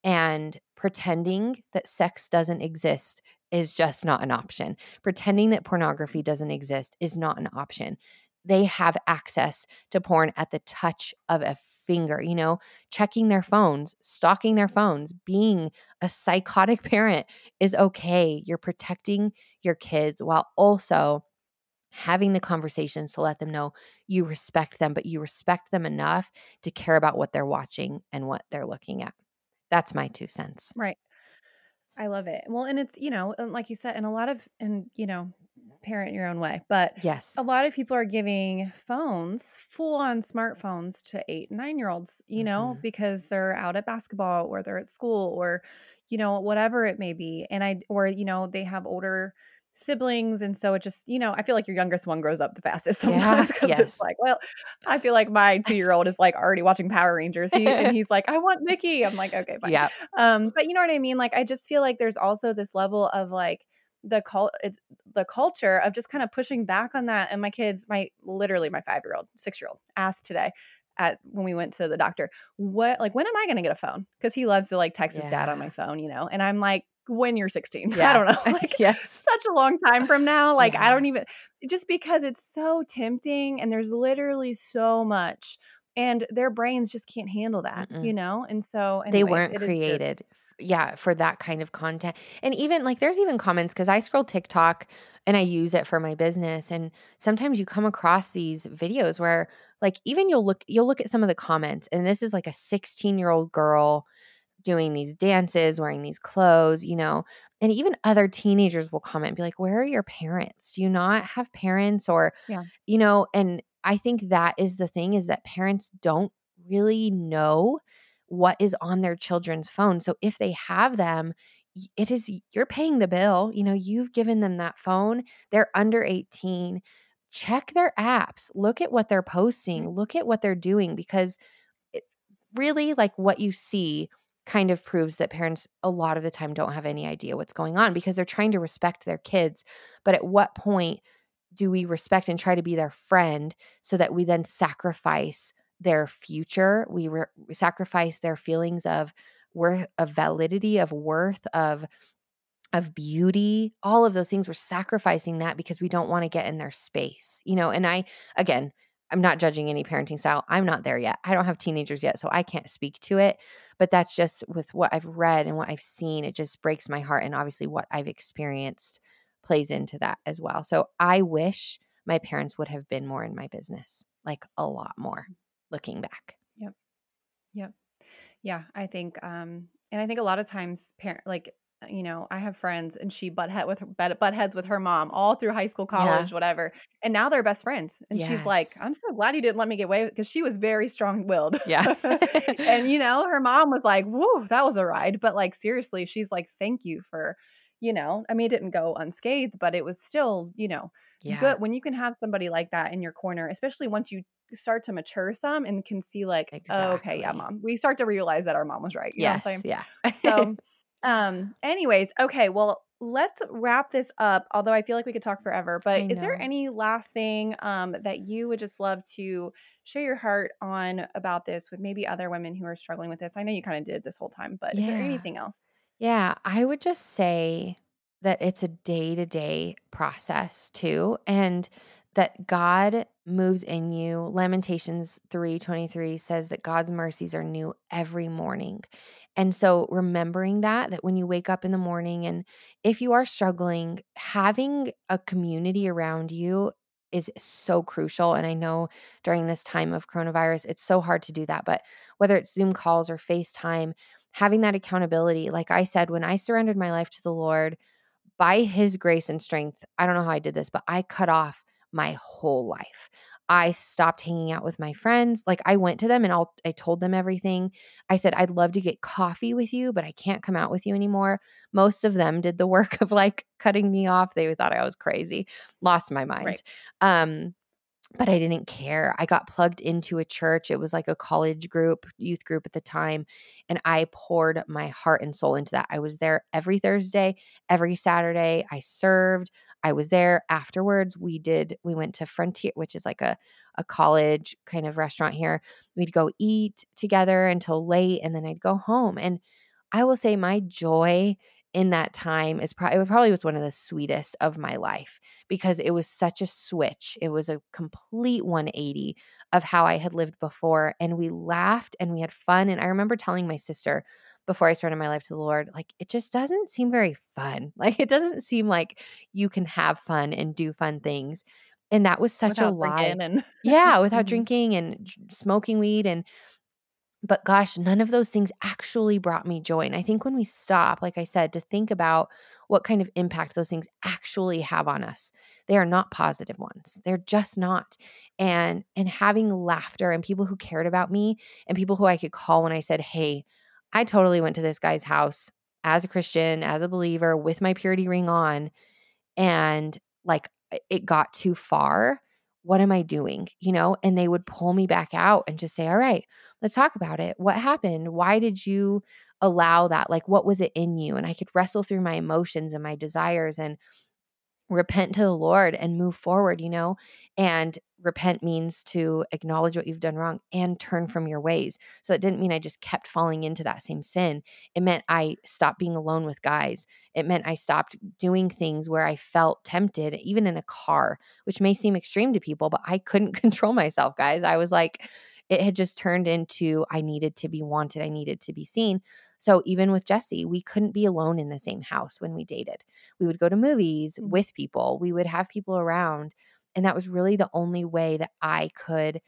Speaker 2: and pretending that sex doesn't exist is just not an option. Pretending that pornography mm. doesn't exist is not an option. They have access to porn at the touch of a finger, you know, checking their phones, stalking their phones, being a psychotic <laughs> parent is okay. You're protecting your kids while also having the conversations to let them know you respect them, but you respect them enough to care about what they're watching and what they're looking at. That's my two cents.
Speaker 1: Right. I love it. Well, and it's, you know, like you said, and a lot of, and, you know, parent your own way, but
Speaker 2: yes,
Speaker 1: a lot of people are giving phones, full on smartphones to eight, nine year olds, you know,
Speaker 2: mm-hmm.
Speaker 1: because they're out at basketball or they're at school or, you know, whatever it may be. And I, or, you know, they have older siblings and so it just you know i feel like your youngest one grows up the fastest <laughs> sometimes because yeah, yes. it's like well i feel like my two-year-old is like already watching power rangers he, and <laughs> he's like i want mickey. I'm like okay fine.
Speaker 2: Yeah
Speaker 1: um but you know what i mean? Like i just feel like there's also this level of like the cult the culture of just kind of pushing back on that and my kids my literally my five-year-old six-year-old asked today at when we went to the doctor what like when am i going to get a phone? Because he loves to like text yeah. his dad on my phone you know and i'm like when you're 16. <laughs> Yeah. I don't know. <laughs> Like yes. such a long time from now. Like yeah. I don't even just because it's so tempting and there's literally so much and their brains just can't handle that, Mm-mm. you know? And so anyways,
Speaker 2: they weren't created just, yeah, for that kind of content. And even like there's even comments cuz I scroll TikTok and I use it for my business and sometimes you come across these videos where like even you'll look you'll look at some of the comments and this is like a 16-year-old girl doing these dances, wearing these clothes, you know, and even other teenagers will comment and be like, Where are your parents? Do you not have parents? Or,
Speaker 1: yeah.
Speaker 2: you know, and I think that is the thing is that parents don't really know what is on their children's phone. So if they have them, it is you're paying the bill. You know, you've given them that phone. They're under 18. Check their apps. Look at what they're mm. posting. Look at what they're doing because it, really like what you see kind of proves that parents a lot of the time don't have any idea what's going on because they're trying to respect their kids. But at what point do we respect and try to be their friend so that we then sacrifice their future? We, re- sacrifice their feelings of worth, of validity, of worth, of of beauty, all of those things. We're sacrificing that because we don't want to get in their space, you know. And I, again, I'm not judging any parenting style. I'm not there yet. I don't have teenagers yet, so I can't speak to it. But that's just with what I've read and what I've seen, it just breaks my heart. And obviously, what I've experienced plays into that as well. So I wish my parents would have been more in my business, like a lot more looking back.
Speaker 1: Yep. Yep. Yeah. I think, um, and I think a lot of times, parent, like, Uh, you know, I have friends and she butt head with her, butt, butt heads with her mom all through high school, college, yeah. whatever. And now they're best friends. And yes. she's like, I'm so glad you didn't let me get away because she was very strong willed.
Speaker 2: Yeah. <laughs>
Speaker 1: and you know, her mom was like, Whoa, that was a ride. But like seriously, she's like, Thank you for, you know, I mean, it didn't go unscathed, but it was still, you know, yeah. good when you can have somebody like that in your corner, especially once you start to mature some and can see like, exactly. oh, okay, yeah, mom. We start to realize that our mom was right. You
Speaker 2: yes,
Speaker 1: know what I'm
Speaker 2: saying?
Speaker 1: Yeah. so um, anyways, okay, well, let's wrap this up. Although I feel like we could talk forever, but is there any last thing um that you would just love to share your heart on about this with maybe other women who are struggling with this? I know you kind of did this whole time, but is there anything else?
Speaker 2: Yeah, I would just say that it's a day to day process too. And that God moves in you. Lamentations 3:23 says that God's mercies are new every morning. And so remembering that that when you wake up in the morning and if you are struggling, having a community around you is so crucial and I know during this time of coronavirus it's so hard to do that, but whether it's Zoom calls or FaceTime, having that accountability, like I said when I surrendered my life to the Lord, by his grace and strength, I don't know how I did this, but I cut off my whole life. I stopped hanging out with my friends. Like I went to them and I'll, I told them everything. I said, I'd love to get coffee with you, but I can't come out with you anymore. Most of them did the <laughs> work of like cutting me off. They thought I was crazy, lost my mind. Right. Um, but I didn't care. I got plugged into a church. It was like a college group, youth group at the time. And I poured my heart and soul into that. I was there every Thursday, every Saturday. I served. I was there afterwards. We did, we went to Frontier, which is like a, a college kind of restaurant here. We'd go eat together until late and then I'd go home. And I will say my joy in that time is probably it probably was one of the sweetest of my life because it was such a switch. It was a complete 180 of how I had lived before and we laughed and we had fun and I remember telling my sister before I started my life to the Lord, like it just doesn't seem very fun. <laughs> Like it doesn't seem like you can have fun and do fun things. And that was such
Speaker 1: without
Speaker 2: a lie.
Speaker 1: And- <laughs>
Speaker 2: yeah, without mm-hmm. drinking and smoking weed and but gosh, none of those things actually brought me joy. And I think when we stop, like I said, to think about what kind of impact those things actually have on us, they are not positive ones. They're just not. And and having laughter and people who cared about me and people who I could call when I said, "Hey, I totally went to this guy's house as a Christian, as a believer with my purity ring on and like it got too far." What am I doing? You know, and they would pull me back out and just say, All right, let's talk about it. What happened? Why did you allow that? Like, what was it in you? And I could wrestle through my emotions and my desires and repent to the Lord and move forward, you know? And repent means to acknowledge what you've done wrong and turn from your ways. So it didn't mean I just kept falling into that same sin. It meant I stopped being alone with guys. It meant I stopped doing things where I felt tempted, even in a car, which may seem extreme to people, but I couldn't <laughs> control myself, guys. I was like, it had just turned into I needed to be wanted, I needed to be seen. So even with Jesse, we couldn't be alone in the same house when we dated. We would go to movies mm-hmm. with people, we would have people around. And that was really the only way that I could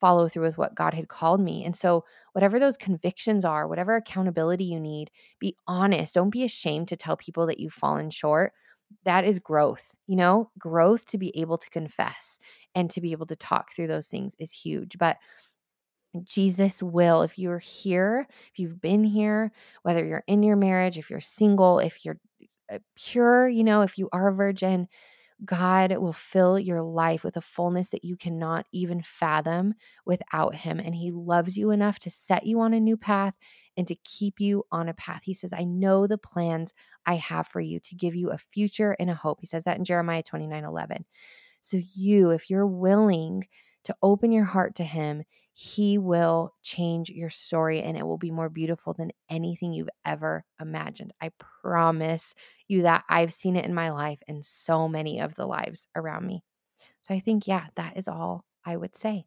Speaker 2: follow through with what God had called me. And so, whatever those convictions are, whatever accountability you need, be honest. Don't be ashamed to tell people that you've fallen short. That is growth, you know, growth to be able to confess and to be able to talk through those things is huge. But Jesus will. If you're here, if you've been here, whether you're in your marriage, if you're single, if you're uh, pure, you know, if you are a virgin, God will fill your life with a fullness that you cannot even fathom without Him. And He loves you enough to set you on a new path and to keep you on a path. He says, I know the plans I have for you to give you a future and a hope. He says that in Jeremiah 29 11. So, you, if you're willing to open your heart to Him, He will change your story and it will be more beautiful than anything you've ever imagined. I promise you that I've seen it in my life and so many of the lives around me. So I think, yeah, that is all I would say.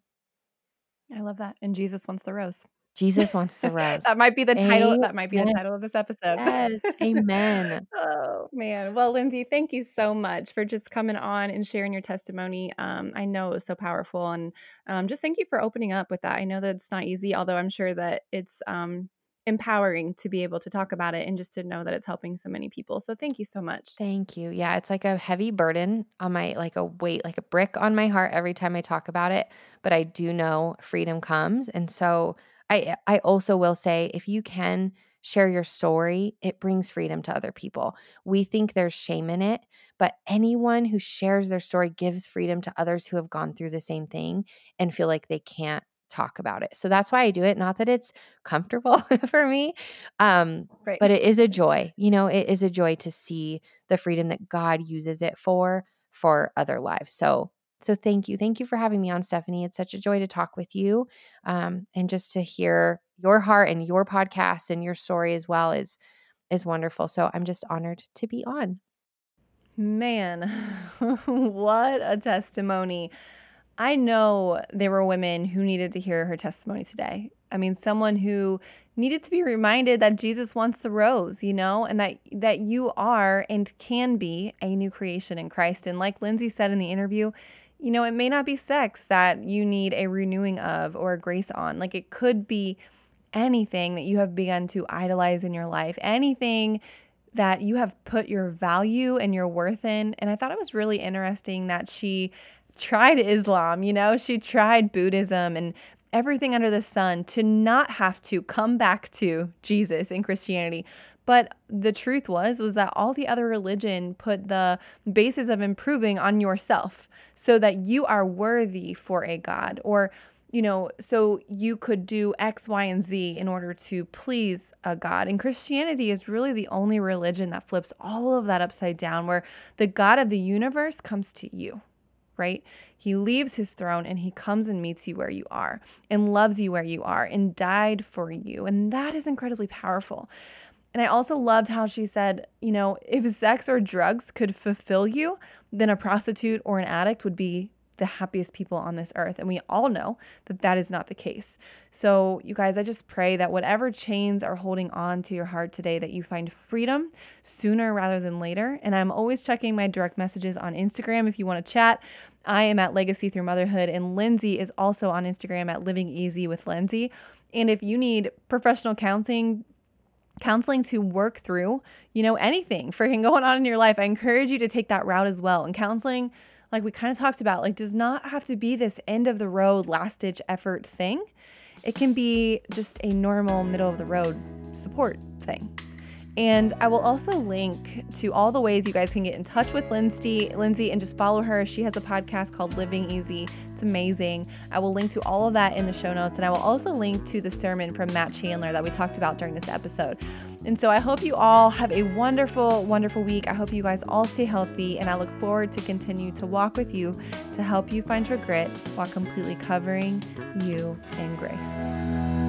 Speaker 1: I love that. And Jesus wants the rose.
Speaker 2: Jesus wants to <laughs> rose.
Speaker 1: that might be the title. Amen. That might be the title of this episode.
Speaker 2: Yes. Amen. <laughs>
Speaker 1: oh man. Well, Lindsay, thank you so much for just coming on and sharing your testimony. Um, I know it was so powerful, and um, just thank you for opening up with that. I know that it's not easy, although I'm sure that it's um, empowering to be able to talk about it and just to know that it's helping so many people. So thank you so much.
Speaker 2: Thank you. Yeah, it's like a heavy burden on my like a weight, like a brick on my heart every time I talk about it, but I do know freedom comes. And so I I also will say if you can share your story, it brings freedom to other people. We think there's shame in it, but anyone who shares their story gives freedom to others who have gone through the same thing and feel like they can't talk about it. So that's why I do it. Not that it's comfortable <laughs> for me, um, right. but it is a joy. You know, it is a joy to see the freedom that God uses it for for other lives. So so thank you, thank you for having me on, Stephanie. It's such a joy to talk with you, um, and just to hear your heart and your podcast and your story as well is is wonderful. So I'm just honored to be on.
Speaker 1: Man, <laughs> what a testimony. I know there were women who needed to hear her testimony today. I mean, someone who needed to be reminded that Jesus wants the rose, you know, and that that you are and can be a new creation in Christ. And like Lindsay said in the interview, you know, it may not be sex that you need a renewing of or a grace on. Like it could be anything that you have begun to idolize in your life, anything that you have put your value and your worth in. And I thought it was really interesting that she tried Islam, you know, she tried Buddhism and everything under the sun to not have to come back to Jesus in Christianity. But the truth was was that all the other religion put the basis of improving on yourself so that you are worthy for a god or you know, so you could do X, Y, and Z in order to please a God. And Christianity is really the only religion that flips all of that upside down, where the God of the universe comes to you right? He leaves his throne and he comes and meets you where you are and loves you where you are and died for you. And that is incredibly powerful. And I also loved how she said, you know, if sex or drugs could fulfill you, then a prostitute or an addict would be the happiest people on this earth. And we all know that that is not the case. So, you guys, I just pray that whatever chains are holding on to your heart today, that you find freedom sooner rather than later. And I'm always checking my direct messages on Instagram if you want to chat. I am at Legacy Through Motherhood, and Lindsay is also on Instagram at Living Easy with Lindsay. And if you need professional counseling, counseling to work through, you know, anything freaking going on in your life, I encourage you to take that route as well. And counseling like we kind of talked about, like does not have to be this end of the road, last ditch effort thing. It can be just a normal middle of the road support thing. And I will also link to all the ways you guys can get in touch with Lindsay, Lindsay, and just follow her. She has a podcast called Living Easy. Amazing. I will link to all of that in the show notes, and I will also link to the sermon from Matt Chandler that we talked about during this episode. And so I hope you all have a wonderful, wonderful week. I hope you guys all stay healthy, and I look forward to continue to walk with you to help you find your grit while completely covering you in grace.